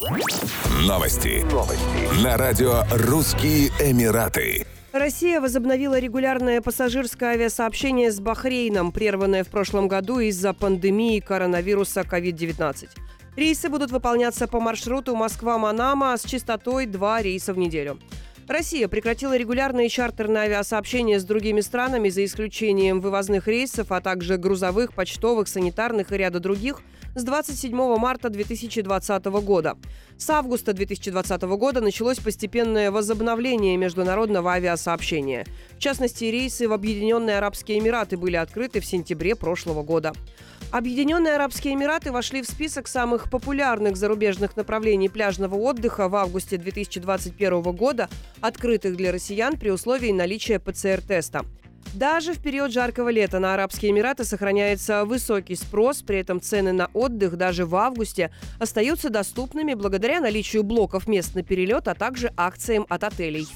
Новости. Новости. На радио «Русские Эмираты». Россия возобновила регулярное пассажирское авиасообщение с Бахрейном, прерванное в прошлом году из-за пандемии коронавируса COVID-19. Рейсы будут выполняться по маршруту Москва-Манама с частотой 2 рейса в неделю. Россия прекратила регулярные чартерные авиасообщения с другими странами за исключением вывозных рейсов, а также грузовых, почтовых, санитарных и ряда других с 27 марта 2020 года. С августа 2020 года началось постепенное возобновление международного авиасообщения. В частности, рейсы в Объединенные Арабские Эмираты были открыты в сентябре прошлого года. Объединенные Арабские Эмираты вошли в список самых популярных зарубежных направлений пляжного отдыха в августе 2021 года, открытых для россиян при условии наличия ПЦР-теста. Даже в период жаркого лета на Арабские Эмираты сохраняется высокий спрос, при этом цены на отдых даже в августе остаются доступными благодаря наличию блоков мест на перелет, а также акциям от отелей.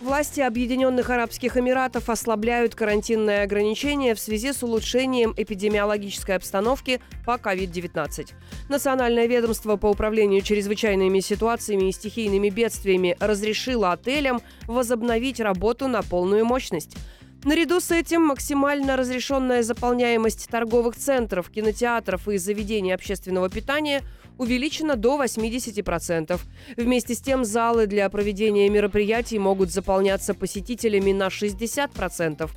Власти Объединенных Арабских Эмиратов ослабляют карантинные ограничения в связи с улучшением эпидемиологической обстановки по COVID-19. Национальное ведомство по управлению чрезвычайными ситуациями и стихийными бедствиями разрешило отелям возобновить работу на полную мощность. Наряду с этим максимально разрешенная заполняемость торговых центров, кинотеатров и заведений общественного питания увеличена до 80%. Вместе с тем залы для проведения мероприятий могут заполняться посетителями на 60%.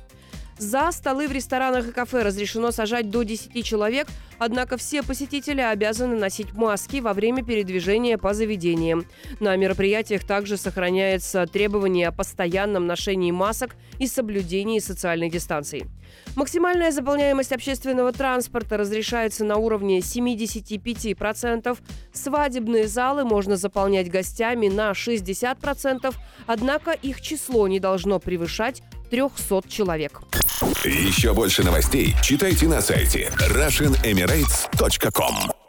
За столы в ресторанах и кафе разрешено сажать до 10 человек, однако все посетители обязаны носить маски во время передвижения по заведениям. На мероприятиях также сохраняется требование о постоянном ношении масок и соблюдении социальной дистанции. Максимальная заполняемость общественного транспорта разрешается на уровне 75%. Свадебные залы можно заполнять гостями на 60%, однако их число не должно превышать 300 человек. Еще больше новостей читайте на сайте RussianEmirates.com